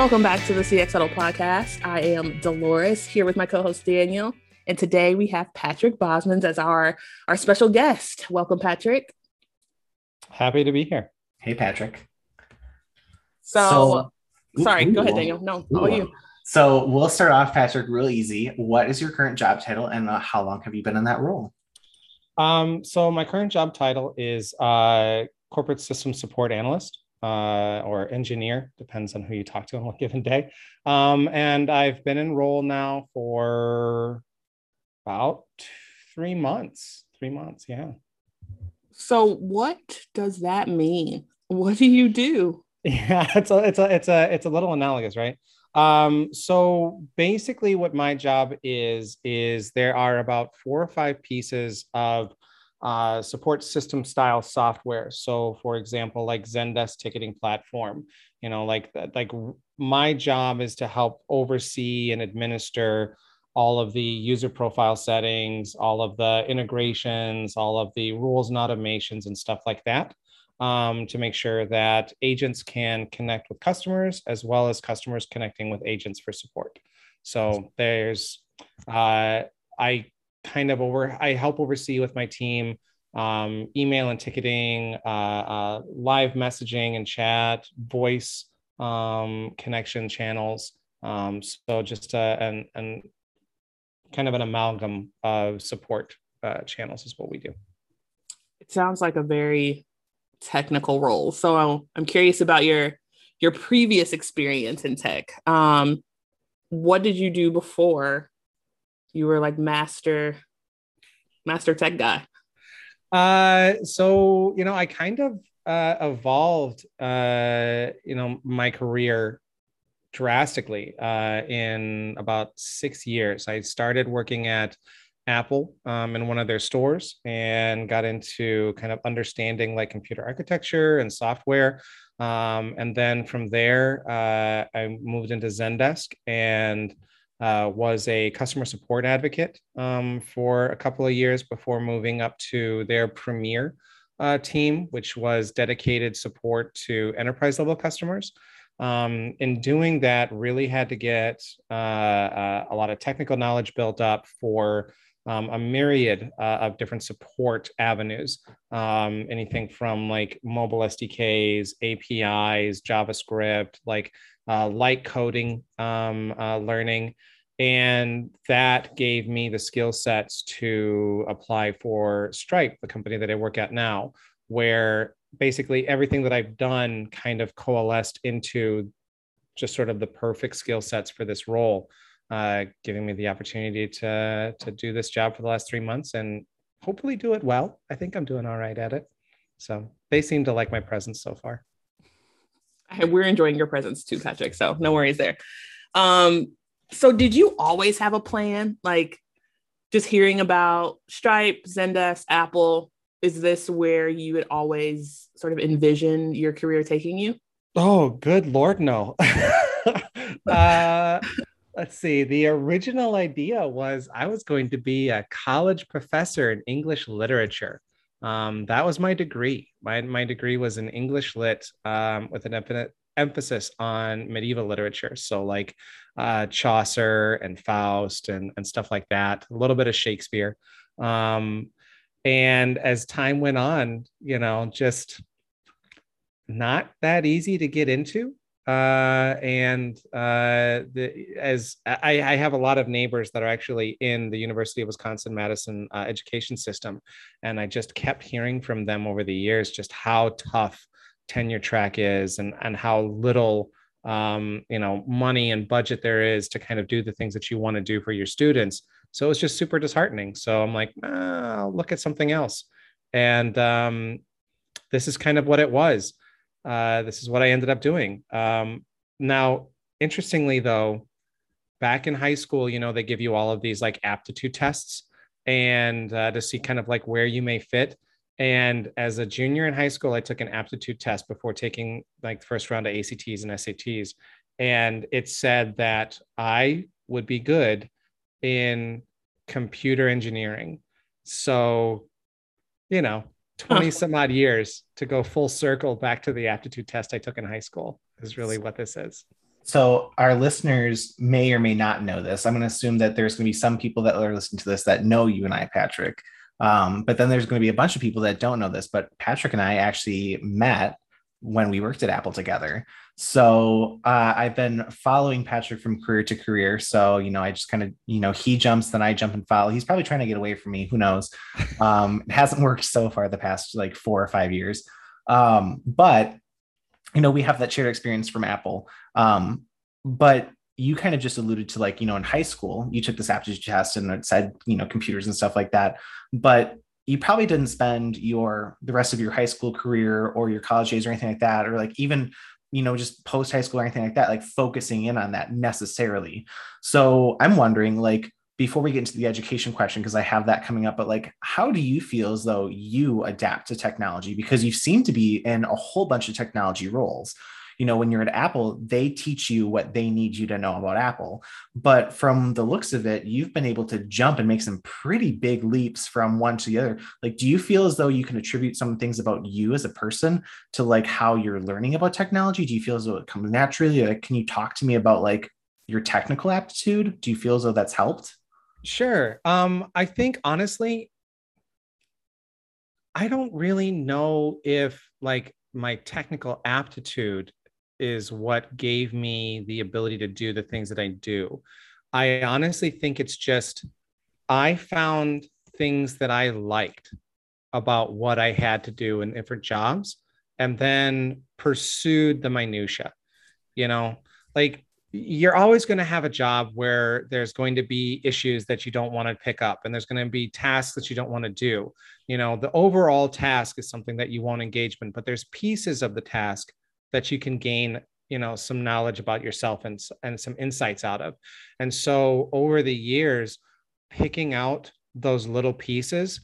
Welcome back to the CX Huddle podcast. I am Dolores here with my co-host Daniel, and today we have Patrick Bosmans as our our special guest. Welcome, Patrick. Happy to be here. Hey, Patrick. So, so sorry, ooh, go ahead, Daniel. No, ooh. all you. So we'll start off, Patrick, real easy. What is your current job title, and uh, how long have you been in that role? Um, so my current job title is uh, corporate system support analyst uh, or engineer, depends on who you talk to on a given day. Um, and I've been in role now for about three months. Three months, yeah. So what does that mean? What do you do? Yeah, it's a it's a it's a it's a little analogous, right? Um, so basically what my job is is there are about four or five pieces of uh, support system style software. So, for example, like Zendesk ticketing platform, you know, like like my job is to help oversee and administer all of the user profile settings, all of the integrations, all of the rules and automations and stuff like that. Um, to make sure that agents can connect with customers as well as customers connecting with agents for support. So there's, uh, I kind of over i help oversee with my team um, email and ticketing uh, uh, live messaging and chat voice um, connection channels. Um, so just uh, an, an kind of an amalgam of support uh, channels is what we do. It sounds like a very technical role. So i'm curious about your your previous experience in tech. Um, what did you do before you were like master master tech guy? Uh, so you know, I kind of uh, evolved, uh, you know, my career drastically uh, in about six years. I started working at Apple um, in one of their stores and got into kind of understanding like computer architecture and software. Um, and then from there, uh, I moved into Zendesk and uh, was a customer support advocate um, for a couple of years before moving up to their premier uh, team, which was dedicated support to enterprise level customers. Um, in doing that, really had to get uh, uh a lot of technical knowledge built up for um, a myriad uh, of different support avenues. Um, anything from like mobile SDKs, APIs, JavaScript, like uh, light coding um, uh, learning. And that gave me the skill sets to apply for Stripe, the company that I work at now, where basically everything that I've done kind of coalesced into just sort of the perfect skill sets for this role, uh, giving me the opportunity to, to do this job for the last three months and hopefully do it well. I think I'm doing all right at it. So they seem to like my presence so far we're enjoying your presence too, Patrick. So no worries there. Um, so did you always have a plan? Like just hearing about Stripe, Zendesk, Apple, is this where you would always sort of envision your career taking you? Oh, good lord, no. uh, let's see. The original idea was I was going to be a college professor in English literature. Um, that was my degree. My, my degree was in English lit um, with an emphasis on medieval literature. So, like uh, Chaucer and Faust and, and stuff like that, a little bit of Shakespeare. Um, and as time went on, you know, just not that easy to get into uh, and uh, the, as I, I, have a lot of neighbors that are actually in the University of Wisconsin Madison uh, education system, and I just kept hearing from them over the years just how tough tenure track is, and and how little um, you know money and budget there is to kind of do the things that you want to do for your students. So it's just super disheartening. So I'm like, ah, I'll look at something else, and um, this is kind of what it was uh, this is what I ended up doing. Um, now, interestingly, though, back in high school, you know, they give you all of these like aptitude tests and uh, to see kind of like where you may fit. And as a junior in high school, I took an aptitude test before taking like the first round of ACTs and SATs. And it said that I would be good in computer engineering. So, you know, 20 some odd years to go full circle back to the aptitude test I took in high school is really what this is. So our listeners may or may not know this. I'm going to assume that there's going to be some people that are listening to this that know you and I, Patrick. Um, but then there's going to be a bunch of people that don't know this. But Patrick and I actually met when we worked at Apple together. So uh, I've been following Patrick from career to career. So you know, I just kind of you know he jumps, then I jump and follow. He's probably trying to get away from me. Who knows? Um, it hasn't worked so far the past like four or five years. Um, but you know, we have that shared experience from Apple. Um, but you kind of just alluded to like, you know, in high school, you took this aptitude test and it said, you know, computers and stuff like that. But you probably didn't spend your the rest of your high school career or your college days or anything like that, or like even you know just post high school or anything like that, like focusing in on that necessarily. So I'm wondering, like, before we get into the education question, because I have that coming up, but like, how do you feel as though you adapt to technology? Because you seem to be in a whole bunch of technology roles. You know, when you're at Apple, they teach you what they need you to know about Apple. But from the looks of it, you've been able to jump and make some pretty big leaps from one to the other. Like, do you feel as though you can attribute some things about you as a person to like how you're learning about technology? Do you feel as though it comes naturally? Like, can you talk to me about like your technical aptitude? Do you feel as though that's helped? Sure. Um, I think honestly, I don't really know if like my technical aptitude is what gave me the ability to do the things that I do. I honestly think it's just I found things that I liked about what I had to do in different jobs and then pursued the minutia. You know, like you're always going to have a job where there's going to be issues that you don't want to pick up and there's going to be tasks that you don't want to do you know the overall task is something that you want engagement but there's pieces of the task that you can gain you know some knowledge about yourself and, and some insights out of and so over the years picking out those little pieces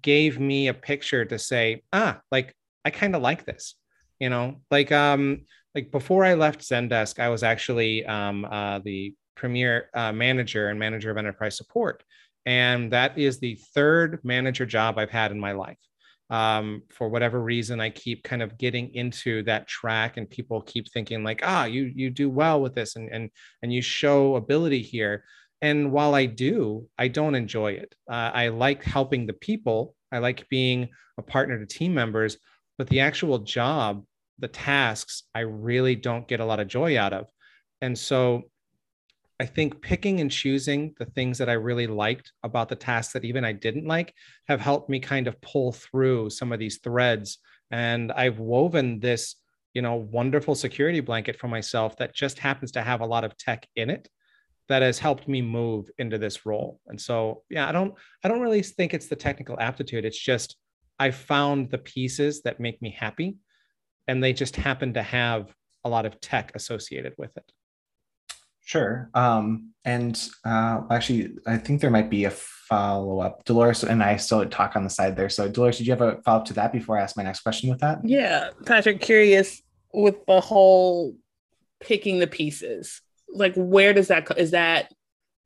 gave me a picture to say ah like i kind of like this you know like um like before I left Zendesk, I was actually um, uh, the premier uh, manager and manager of enterprise support. And that is the third manager job I've had in my life. Um, for whatever reason, I keep kind of getting into that track, and people keep thinking like, "Ah, you you do well with this, and and and you show ability here." And while I do, I don't enjoy it. Uh, I like helping the people. I like being a partner to team members, but the actual job the tasks I really don't get a lot of joy out of. And so I think picking and choosing the things that I really liked about the tasks that even I didn't like have helped me kind of pull through some of these threads. And I've woven this, you know, wonderful security blanket for myself that just happens to have a lot of tech in it that has helped me move into this role. And so, yeah, I don't, I don't really think it's the technical aptitude. It's just I found the pieces that make me happy and they just happen to have a lot of tech associated with it. Sure. Um, and uh, actually, I think there might be a follow up. Dolores and I still talk on the side there. So, Dolores, did you have a follow up to that before I ask my next question with that? Yeah, Patrick, curious with the whole picking the pieces. Like, where does that is that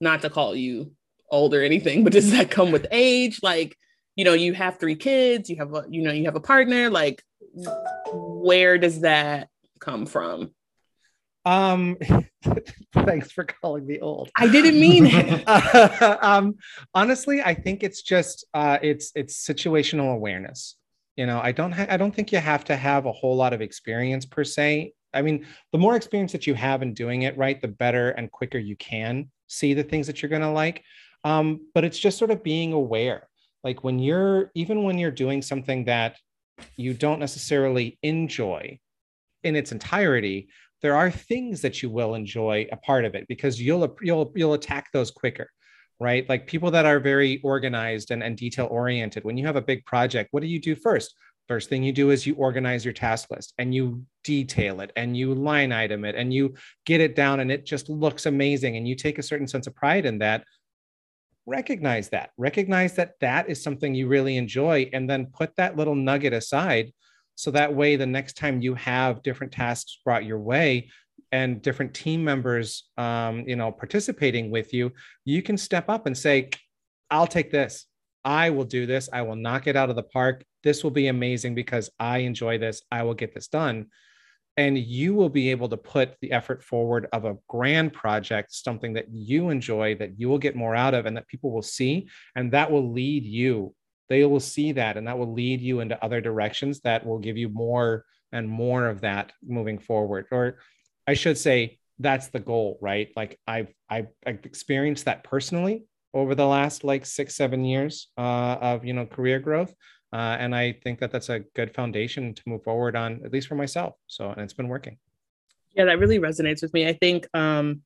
not to call you old or anything, but does that come with age? Like, you know, you have three kids, you have a, you know, you have a partner. Like, where does that come from? Um, thanks for calling me old. I didn't mean it. um, honestly, I think it's just uh, it's it's situational awareness. You know, I don't ha- I don't think you have to have a whole lot of experience per se. I mean, the more experience that you have in doing it right, the better and quicker you can see the things that you're going to like. Um, but it's just sort of being aware. Like when you're even when you're doing something that you don't necessarily enjoy in its entirety, there are things that you will enjoy a part of it because you'll you'll you'll attack those quicker right? Like people that are very organized and, and detail oriented when you have a big project what do you do first? First thing you do is you organize your task list and you detail it and you line item it and you get it down and it just looks amazing and you take a certain sense of pride in that. Recognize that. Recognize that that is something you really enjoy and then put that little nugget aside so that way the next time you have different tasks brought your way and different team members um, you know participating with you you can step up and say i'll take this. I will do this. I will knock it out of the park. This will be amazing because i enjoy this. I will get this done. And you will be able to put the effort forward of a grand project something that you enjoy that you will get more out of and that people will see and that will lead you they will see that and that will lead you into other directions that will give you more and more of that moving forward or i should say that's the goal right like i've i've, I've experienced that personally over the last like six seven years uh, of you know career growth uh, and I think that that's a good foundation to move forward on, at least for myself. So, and it's been working. Yeah, that really resonates with me. I think, um,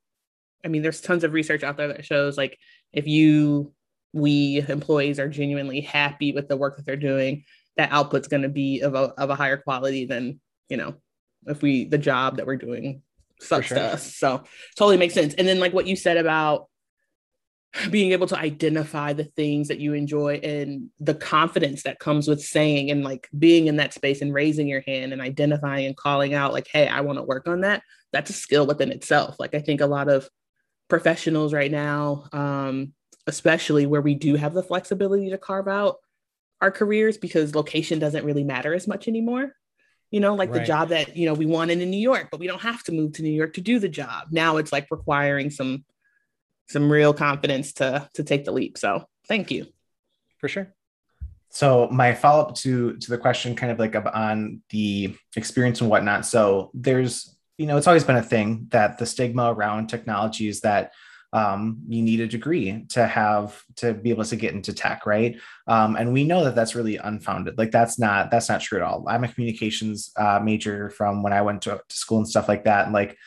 I mean, there's tons of research out there that shows like if you, we employees are genuinely happy with the work that they're doing, that output's going to be of a, of a higher quality than, you know, if we, the job that we're doing sucks sure. to us. So totally makes sense. And then like what you said about being able to identify the things that you enjoy and the confidence that comes with saying and like being in that space and raising your hand and identifying and calling out like hey i want to work on that that's a skill within itself like i think a lot of professionals right now um, especially where we do have the flexibility to carve out our careers because location doesn't really matter as much anymore you know like right. the job that you know we wanted in new york but we don't have to move to new york to do the job now it's like requiring some some real confidence to to take the leap. So thank you. For sure. So my follow up to to the question, kind of like on the experience and whatnot. So there's, you know, it's always been a thing that the stigma around technology is that um, you need a degree to have to be able to get into tech, right? Um, and we know that that's really unfounded. Like that's not that's not true at all. I'm a communications uh, major from when I went to, to school and stuff like that. And like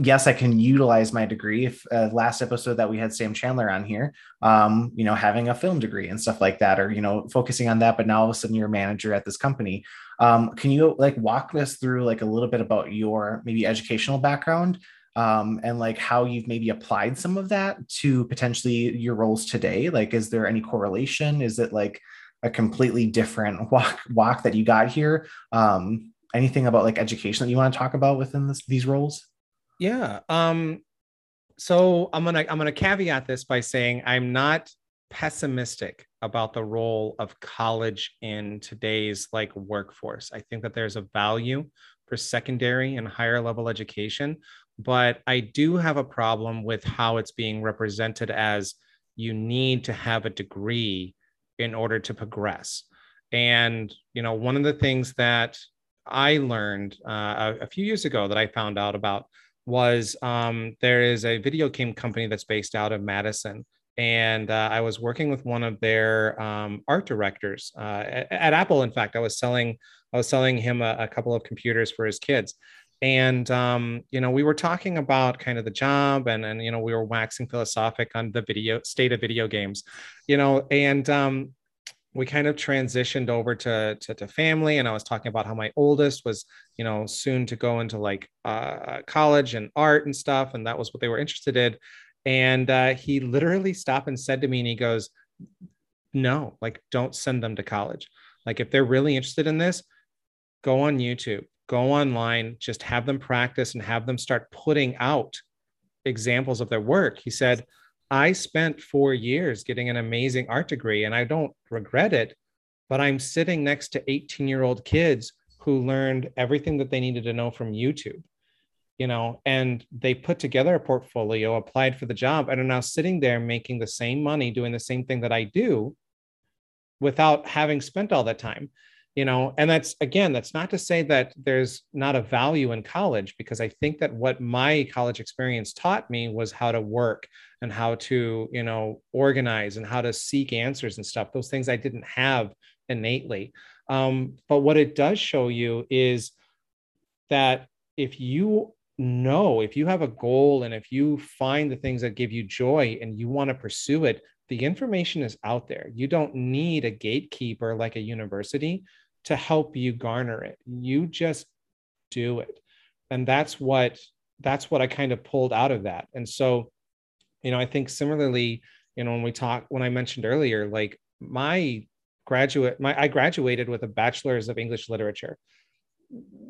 yes, I can utilize my degree. If uh, last episode that we had Sam Chandler on here, um, you know, having a film degree and stuff like that, or you know, focusing on that. But now all of a sudden you're a manager at this company. Um, can you like walk us through like a little bit about your maybe educational background um, and like how you've maybe applied some of that to potentially your roles today? Like, is there any correlation? Is it like a completely different walk walk that you got here? Um, anything about like education that you want to talk about within this, these roles? Yeah. Um, so I'm gonna I'm gonna caveat this by saying I'm not pessimistic about the role of college in today's like workforce. I think that there's a value for secondary and higher level education, but I do have a problem with how it's being represented as you need to have a degree in order to progress. And you know, one of the things that I learned uh, a, a few years ago that I found out about was um, there is a video game company that's based out of Madison. And uh, I was working with one of their um, art directors uh, at, at, Apple. In fact, I was selling I was selling him a, a couple of computers for his kids, and um, you know we were talking about kind of the job, and and you know we were waxing philosophic on the video state of video games, you know, and um, we kind of transitioned over to, to, to family and i was talking about how my oldest was you know soon to go into like uh, college and art and stuff and that was what they were interested in and uh, he literally stopped and said to me and he goes no like don't send them to college. Like if they're really interested in this go on youtube go online just have them practice and have them start putting out examples of their work. He said I spent four years getting an amazing art degree and I don't regret it, but I'm sitting next to 18 year old kids who learned everything that they needed to know from YouTube, you know, and they put together a portfolio, applied for the job, and are now sitting there making the same money, doing the same thing that I do without having spent all that time you know and that's again that's not to say that there's not a value in college because i think that what my college experience taught me was how to work and how to you know organize and how to seek answers and stuff. Those things i didn't have innately. Um, but what it does show you is that if you know if you have a goal and if you find the things that give you joy and you want to pursue it the information is out there. You don't need a gatekeeper like a university to help you garner it. You just do it. And that's what that's what I kind of pulled out of that. And so, you know, I think similarly, you know, when we talk when I mentioned earlier, like my graduate, my I graduated with a bachelor's of English literature.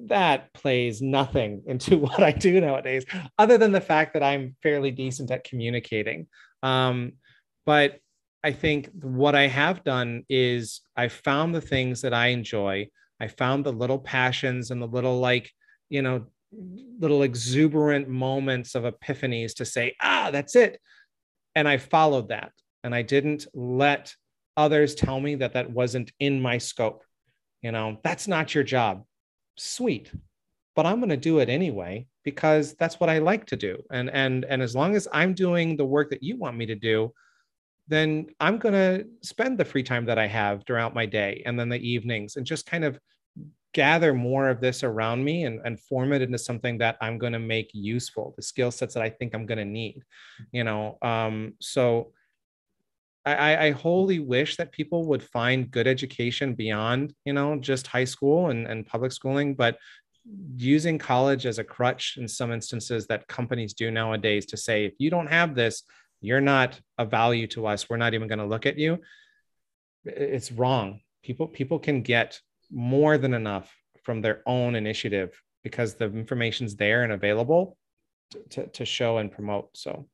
That plays nothing into what I do nowadays, other than the fact that I'm fairly decent at communicating. Um, but I think what I have done is I found the things that I enjoy. I found the little passions and the little like you know, little exuberant moments of epiphanies to say, ah, that's it. And I followed that. And I didn't let others tell me that that wasn't in my scope. You know, that's not your job. Sweet. But I'm going to do it anyway because that's what I like to do. And and and as long as I'm doing the work that you want me to do, then I'm going to spend the free time that I have throughout my day and then the evenings and just kind of gather more of this around me and, and form it into something that I'm going to make useful, the skill sets that I think I'm going to need, you know? Um, so I, I wholly wish that people would find good education beyond, you know, just high school and, and public schooling, but using college as a crutch in some instances that companies do nowadays to say, if you don't have this, you're not a value to us. We're not even going to look at you. It's wrong. People, people can get more than enough from their own initiative because the information's there and available to, to show and promote. So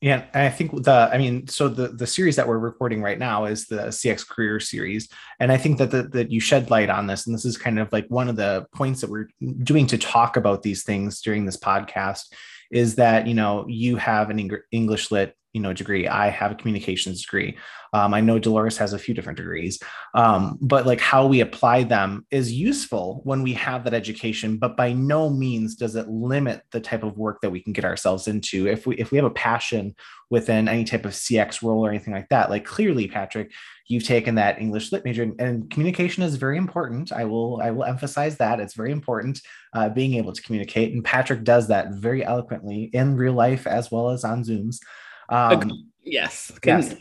yeah, I think the I mean, so the the series that we're recording right now is the CX Career series, and I think that the, that you shed light on this, and this is kind of like one of the points that we're doing to talk about these things during this podcast, is that you know you have an English lit you know degree. I have a communications degree. Um, i know dolores has a few different degrees. Um, but like how we apply them is useful when we have that education but by no means does it limit the type of work that we can get ourselves into. If we if we have a passion within any type of cx role or anything like that like clearly patrick you've taken that english lit major and communication is very important i will i will emphasize that it's very important uh, being able to communicate and patrick does that very eloquently in real life as well as on zooms um, yes. Yes.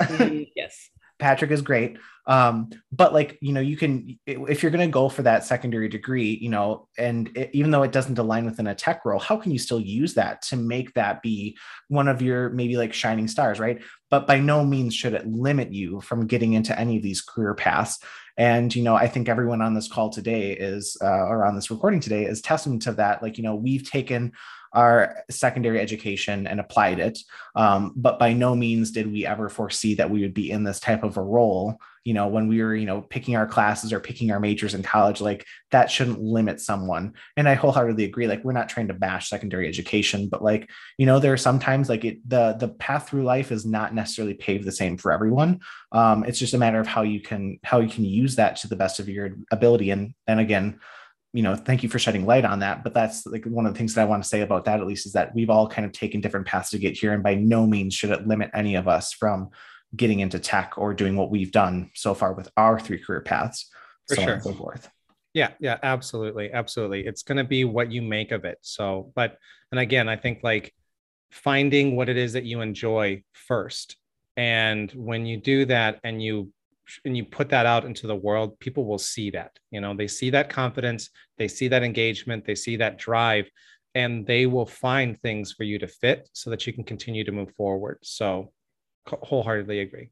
Yes. Patrick is great. Um, but like, you know, you can, if you're going to go for that secondary degree, you know, and it, even though it doesn't align within a tech role, how can you still use that to make that be one of your maybe like shining stars, right? But by no means should it limit you from getting into any of these career paths. And, you know, I think everyone on this call today is, uh, or on this recording today is testament to that. Like, you know, we've taken our secondary education and applied it. Um, but by no means did we ever foresee that we would be in this type of a role. You know, when we were, you know, picking our classes or picking our majors in college, like that shouldn't limit someone. And I wholeheartedly agree. Like, we're not trying to bash secondary education, but like, you know, there are sometimes like it, the the path through life is not necessarily paved the same for everyone. Um, it's just a matter of how you can how you can use that to the best of your ability. And and again, you know, thank you for shedding light on that. But that's like one of the things that I want to say about that, at least, is that we've all kind of taken different paths to get here. And by no means should it limit any of us from getting into tech or doing what we've done so far with our three career paths. For so sure. so forth. Yeah, yeah, absolutely. Absolutely. It's going to be what you make of it. So, but, and again, I think like finding what it is that you enjoy first. And when you do that and you and you put that out into the world, people will see that. You know, they see that confidence, they see that engagement, they see that drive, and they will find things for you to fit so that you can continue to move forward. So, wholeheartedly agree.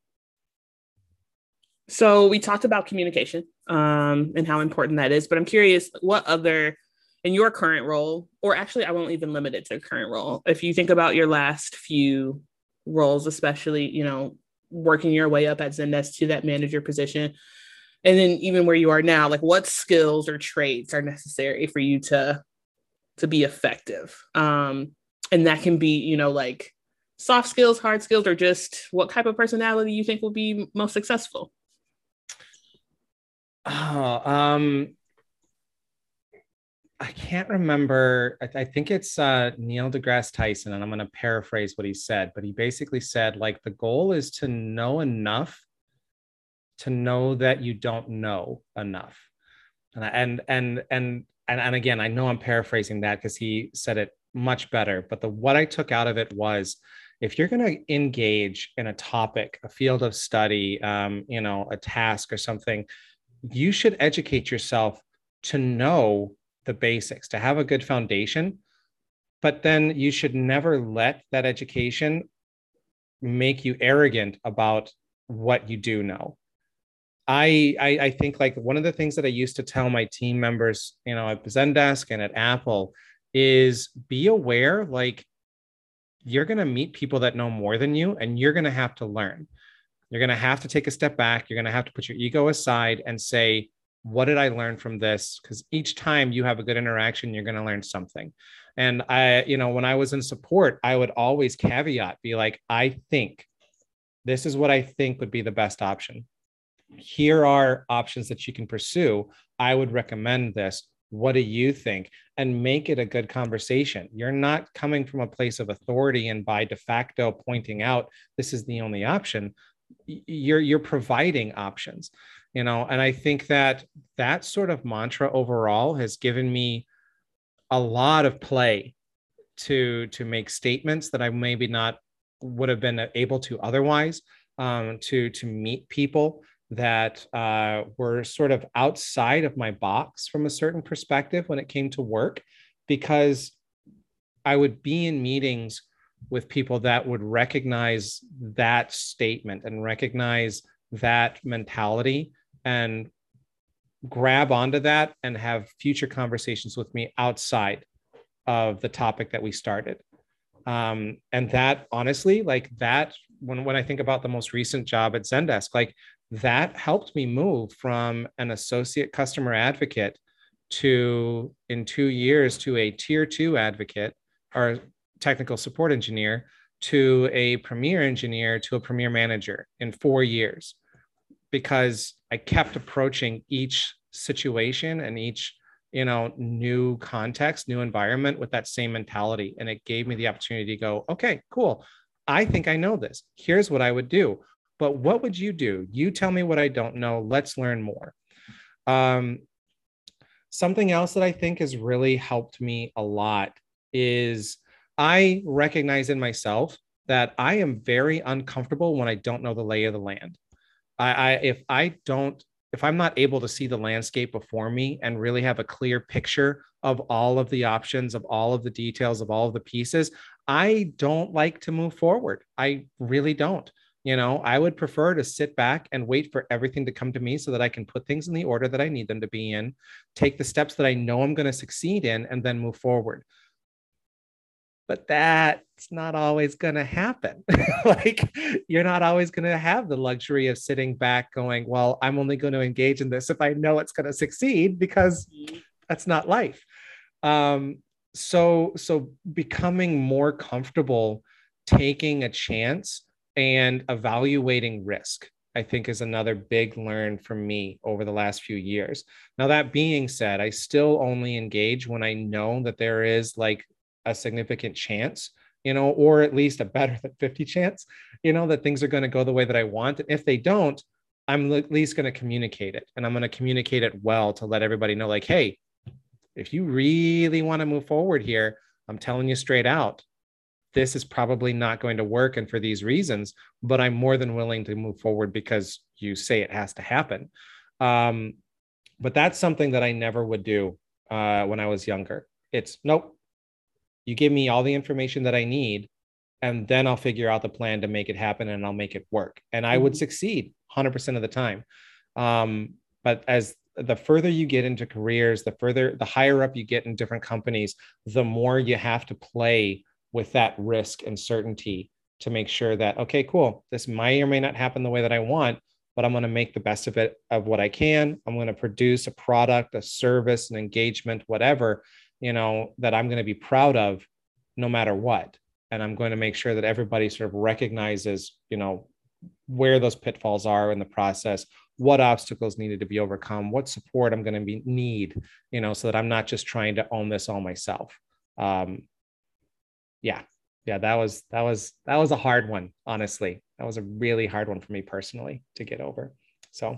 So we talked about communication um, and how important that is, but I'm curious what other in your current role, or actually, I won't even limit it to current role. If you think about your last few roles, especially, you know, working your way up at Zendesk to that manager position. And then even where you are now like what skills or traits are necessary for you to to be effective? Um and that can be you know like soft skills hard skills or just what type of personality you think will be most successful? Oh um I can't remember. I, th- I, think it's uh, Neil deGrasse Tyson, and I'm going to paraphrase what he said, but he basically said, like, the goal is to know enough to know that you don't know enough. And and and and and, and again, I know I'm paraphrasing that because he said it much better. But the what I took out of it was, if you're going to engage in a topic, a field of study, um, you know, a task or something, you should educate yourself to know the basics, to have a good foundation. But then you should never let that education make you arrogant about what you do know. I, I, I think like one of the things that I used to tell my team members, you know, at Zendesk and at Apple is be aware like you're going to meet people that know more than you and you're going to have to learn. You're going to have to take a step back. You're going to have to put your ego aside and say, what did I learn from this? Because each time you have a good interaction, you're going to learn something. And I, you know, when I was in support, I would always caveat, be like, I think this is what I think would be the best option. Here are options that you can pursue. I would recommend this. What do you think? And make it a good conversation. You're not coming from a place of authority and by de facto pointing out this is the only option. You're you're providing options, you know. And I think that that sort of mantra overall has given me a lot of play to to make statements that I maybe not would have been able to otherwise. Um, to to meet people that uh, were sort of outside of my box from a certain perspective when it came to work, because I would be in meetings with people that would recognize that statement and recognize that mentality and grab onto that and have future conversations with me outside of the topic that we started. Um, and that honestly, like that, when, when I think about the most recent job at Zendesk, like that helped me move from an associate customer advocate to in two years to a tier two advocate or technical support engineer to a premier engineer to a premier manager in four years because I kept approaching each situation and each you know new context new environment with that same mentality and it gave me the opportunity to go okay cool i think i know this here's what i would do but what would you do? You tell me what I don't know. Let's learn more. Um, something else that I think has really helped me a lot is I recognize in myself that I am very uncomfortable when I don't know the lay of the land. I, I if I don't if I'm not able to see the landscape before me and really have a clear picture of all of the options, of all of the details, of all of the pieces, I don't like to move forward. I really don't. You know, I would prefer to sit back and wait for everything to come to me so that I can put things in the order that I need them to be in, take the steps that I know I'm going to succeed in, and then move forward. But that's not always going to happen. like, you're not always going to have the luxury of sitting back going, Well, I'm only going to engage in this if I know it's going to succeed, because that's not life. Um, so, so becoming more comfortable taking a chance and evaluating risk i think is another big learn for me over the last few years now that being said i still only engage when i know that there is like a significant chance you know or at least a better than 50 chance you know that things are going to go the way that i want. And if they don't i'm at least going to communicate it and i'm going to communicate it well to let everybody know like hey if you really want to move forward here i'm telling you straight out this is probably not going to work and for these reasons but i'm more than willing to move forward because you say it has to happen. Um, but that's something that i never would do uh, when i was younger. It's nope you give me all the information that i need and then i'll figure out the plan to make it happen and i'll make it work. And i would mm-hmm. succeed 100% of the time. Um, but as the further you get into careers the further the higher up you get in different companies the more you have to play with that risk and certainty to make sure that okay cool this may or may not happen the way that i want but i'm going to make the best of it of what i can. I'm going to produce a product a service an engagement whatever you know that i'm going to be proud of no matter what. And i'm going to make sure that everybody sort of recognizes you know where those pitfalls are in the process what obstacles needed to be overcome what support i'm going to be need you know so that i'm not just trying to own this all myself. Um, yeah yeah that was that was that was a hard one honestly. That was a really hard one for me personally to get over. So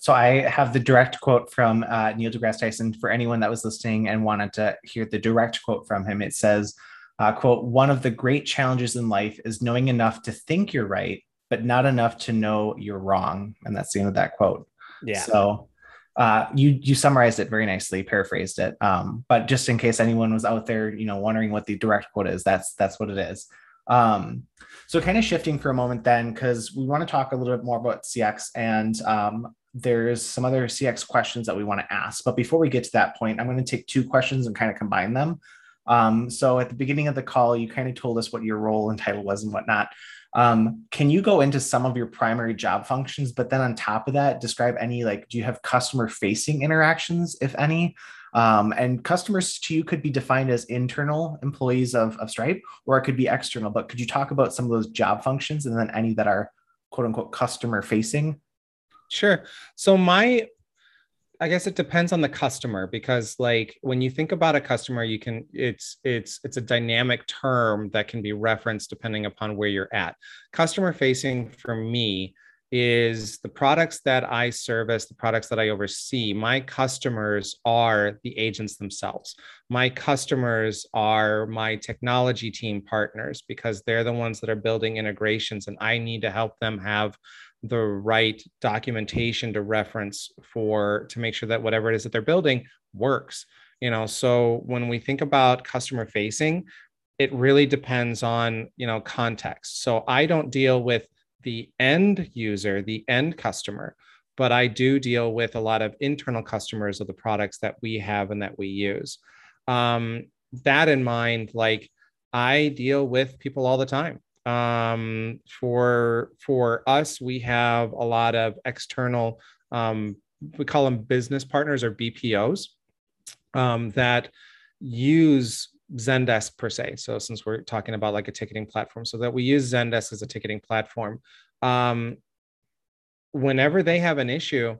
so i have the direct quote from uh, neil degrasse tyson for anyone that was listening and wanted to hear the direct quote from him it says uh, quote one of the great challenges in life is knowing enough to think you're right but not enough to know you're wrong and that's the end of that quote yeah so uh, you you summarized it very nicely, paraphrased it. Um, but just in case anyone was out there, you know, wondering what the direct quote is, that's that's what it is. Um, so kind of shifting for a moment then, because we want to talk a little bit more about CX and um, there's some other CX questions that we want to ask. But before we get to that point, I'm going to take two questions and kind of combine them. Um, so at the beginning of the call, you kind of told us what your role and title was and whatnot. Um, can you go into some of your primary job functions, but then on top of that, describe any like, do you have customer facing interactions, if any? Um, and customers to you could be defined as internal employees of, of Stripe, or it could be external. But could you talk about some of those job functions and then any that are quote unquote customer facing? Sure. So my I guess it depends on the customer because like when you think about a customer you can it's it's it's a dynamic term that can be referenced depending upon where you're at. Customer facing for me is the products that I service, the products that I oversee. My customers are the agents themselves. My customers are my technology team partners because they're the ones that are building integrations and I need to help them have the right documentation to reference for to make sure that whatever it is that they're building works you know? So when we think about customer facing it really depends on you know context. So i don't deal with the end user the end customer but i do deal with a lot of internal customers of the products that we have and that we use. Um, that in mind like i deal with people all the time um, for for us we have a lot of external um, we call them business partners or bpos um, that use zendesk per se. So since we're talking about like a ticketing platform so that we use zendesk as a ticketing platform um, whenever they have an issue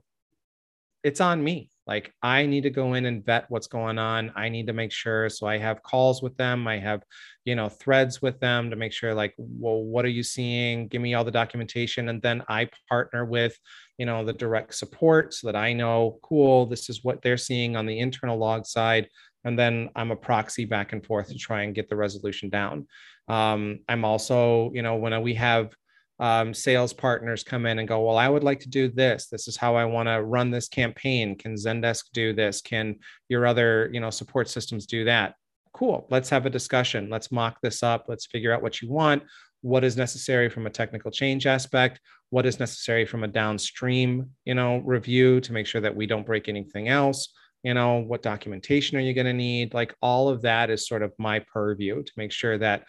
it's on me like i need to go in and vet what's going on. I need to make sure so i have calls with them. I have you know threads with them to make sure like well what are you seeing? Give me all the documentation. And then i partner with you know the direct support so that i know cool this is what they're seeing on the internal log side. And then i'm a proxy back and forth to try and get the resolution down. Um, i'm also you know when we have um, sales partners come in and go, well, I would like to do this. This is how I want to run this campaign. Can Zendesk do this? Can your other, you know, support systems do that? Cool. Let's have a discussion. Let's mock this up. Let's figure out what you want. What is necessary from a technical change aspect? What is necessary from a downstream, you know, review to make sure that we don't break anything else? You know, what documentation are you going to need? Like all of that is sort of my purview to make sure that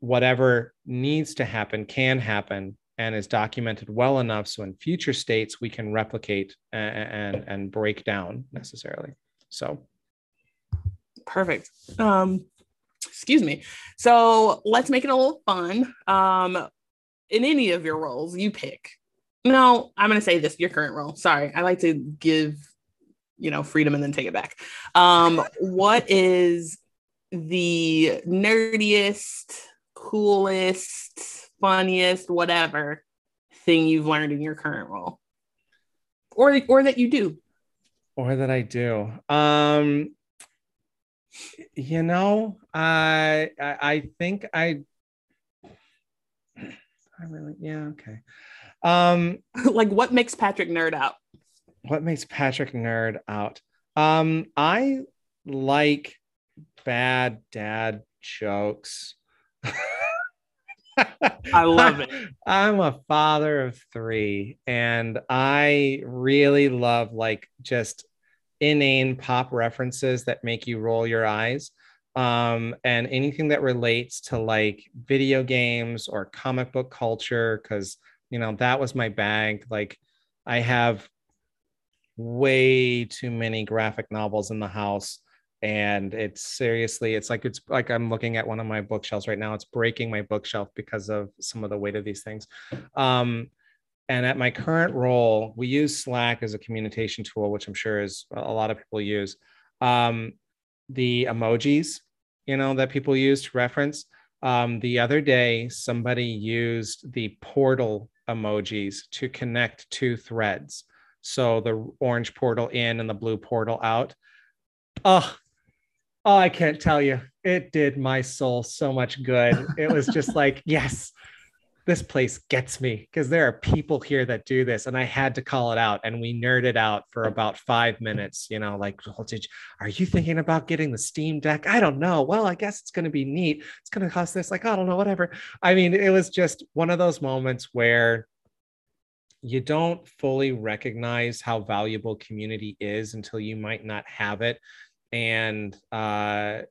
whatever needs to happen can happen and is documented well enough so in future states we can replicate and and, and break down necessarily. So. Perfect. Um excuse me. So let's make it a little fun. Um in any of your roles you pick. No i'm going to say this your current role. Sorry i like to give you know freedom and then take it back. Um what is the nerdiest coolest, funniest, whatever thing you've learned in your current role, or or that you do, or that I do. Um, you know, I I, I think I. I really, yeah, okay. Um, like what makes Patrick nerd out? What makes Patrick nerd out? Um, I like bad dad jokes. I love it. I'm a father of three, and I really love like just inane pop references that make you roll your eyes. Um, and anything that relates to like video games or comic book culture, because you know that was my bag. Like, I have way too many graphic novels in the house and it's seriously it's like it's like i'm looking at one of my bookshelves right now it's breaking my bookshelf because of some of the weight of these things. Um, and at my current role we use slack as a communication tool which i'm sure is a lot of people use. Um, the emojis you know that people use to reference. Um, the other day somebody used the portal emojis to connect two threads. So the orange portal in and the blue portal out. Oh Oh, I can't tell you. It did my soul so much good. It was just like, yes, this place gets me because there are people here that do this. And I had to call it out. And we nerded out for about five minutes, you know, like, well, did you, are you thinking about getting the Steam Deck? I don't know. Well, I guess it's going to be neat. It's going to cost this. Like, I don't know, whatever. I mean, it was just one of those moments where you don't fully recognize how valuable community is until you might not have it and uh,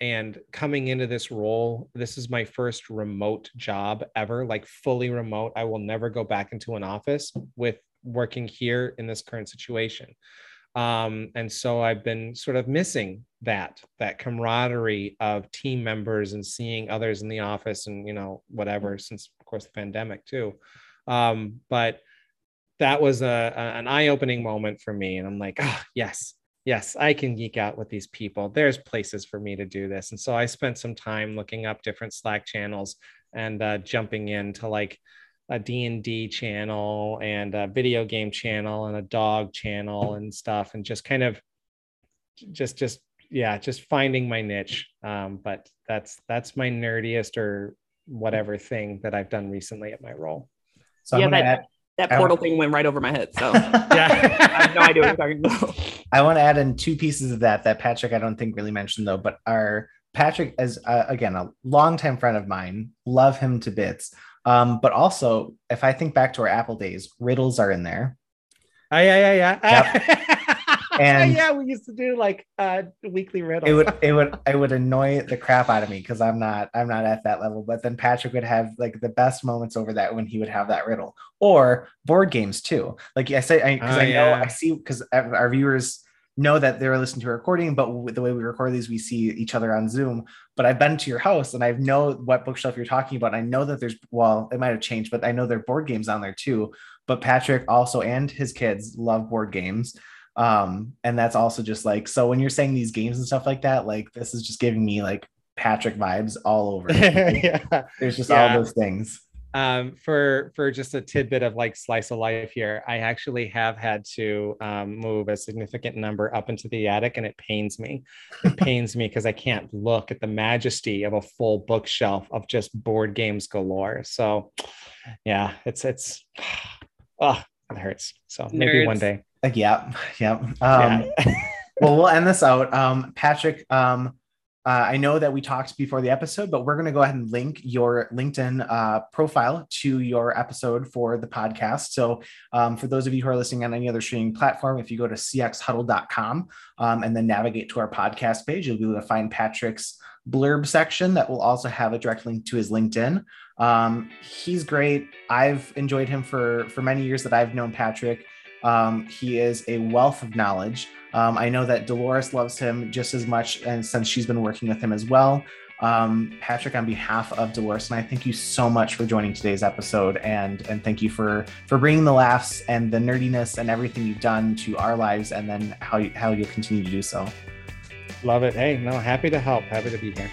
and coming into this role, this is my first remote job ever, like fully remote. I will never go back into an office with working here in this current situation. Um, and so I've been sort of missing that that camaraderie of team members and seeing others in the office and you know whatever since of course the pandemic too. Um, but that was a, a an eye-opening moment for me, and I'm like, oh yes, yes, I can geek out with these people. There's places for me to do this. And so I spent some time looking up different Slack channels and uh, jumping into like a D&D channel and a video game channel and a dog channel and stuff and just kind of just just yeah just finding my niche um, but that's that's my nerdiest or whatever thing that i've done recently at my role so yeah, that, add, that portal thing went right over my head so yeah i have no idea what you're talking about i want to add in two pieces of that that patrick i don't think really mentioned though but our patrick is uh, again a longtime friend of mine love him to bits um, but also, if I think back to our Apple days, riddles are in there. Oh, yeah, yeah, yeah. Yep. and yeah, we used to do like uh weekly riddles. It would it would it would annoy the crap out of me because I'm not I'm not at that level. But then Patrick would have like the best moments over that when he would have that riddle or board games too. Like I say, because I, I, know I see because our viewers know that they're listening to a recording, but the way we record these, we see each other on Zoom. But I've been to your house and I know what bookshelf you're talking about. I know that there's, well, it might have changed, but I know there are board games on there too. But Patrick also and his kids love board games. Um, and that's also just like, so when you're saying these games and stuff like that, like this is just giving me like Patrick vibes all over. yeah. There's just yeah. all those things um, for for just a tidbit of like slice of life here, I actually have had to um, move a significant number up into the attic, and it pains me. It pains me because I can't look at the majesty of a full bookshelf of just board games galore. So, yeah, it's it's oh, it hurts. So maybe one day. Uh, yeah, yeah. Um, yeah. well, we'll end this out. Um, Patrick, um, uh, I know that we talked before the episode, but we're going to go ahead and link your LinkedIn uh, profile to your episode for the podcast. So, um, for those of you who are listening on any other streaming platform, if you go to cxhuddle.com um, and then navigate to our podcast page, you'll be able to find Patrick's blurb section that will also have a direct link to his LinkedIn. Um, he's great. I've enjoyed him for for many years that I've known Patrick. Um, he is a wealth of knowledge. Um, I know that Dolores loves him just as much, and since she's been working with him as well. Um, Patrick, on behalf of Dolores and I, thank you so much for joining today's episode, and and thank you for for bringing the laughs and the nerdiness and everything you've done to our lives, and then how you, how you'll continue to do so. Love it. Hey, no, happy to help. Happy to be here.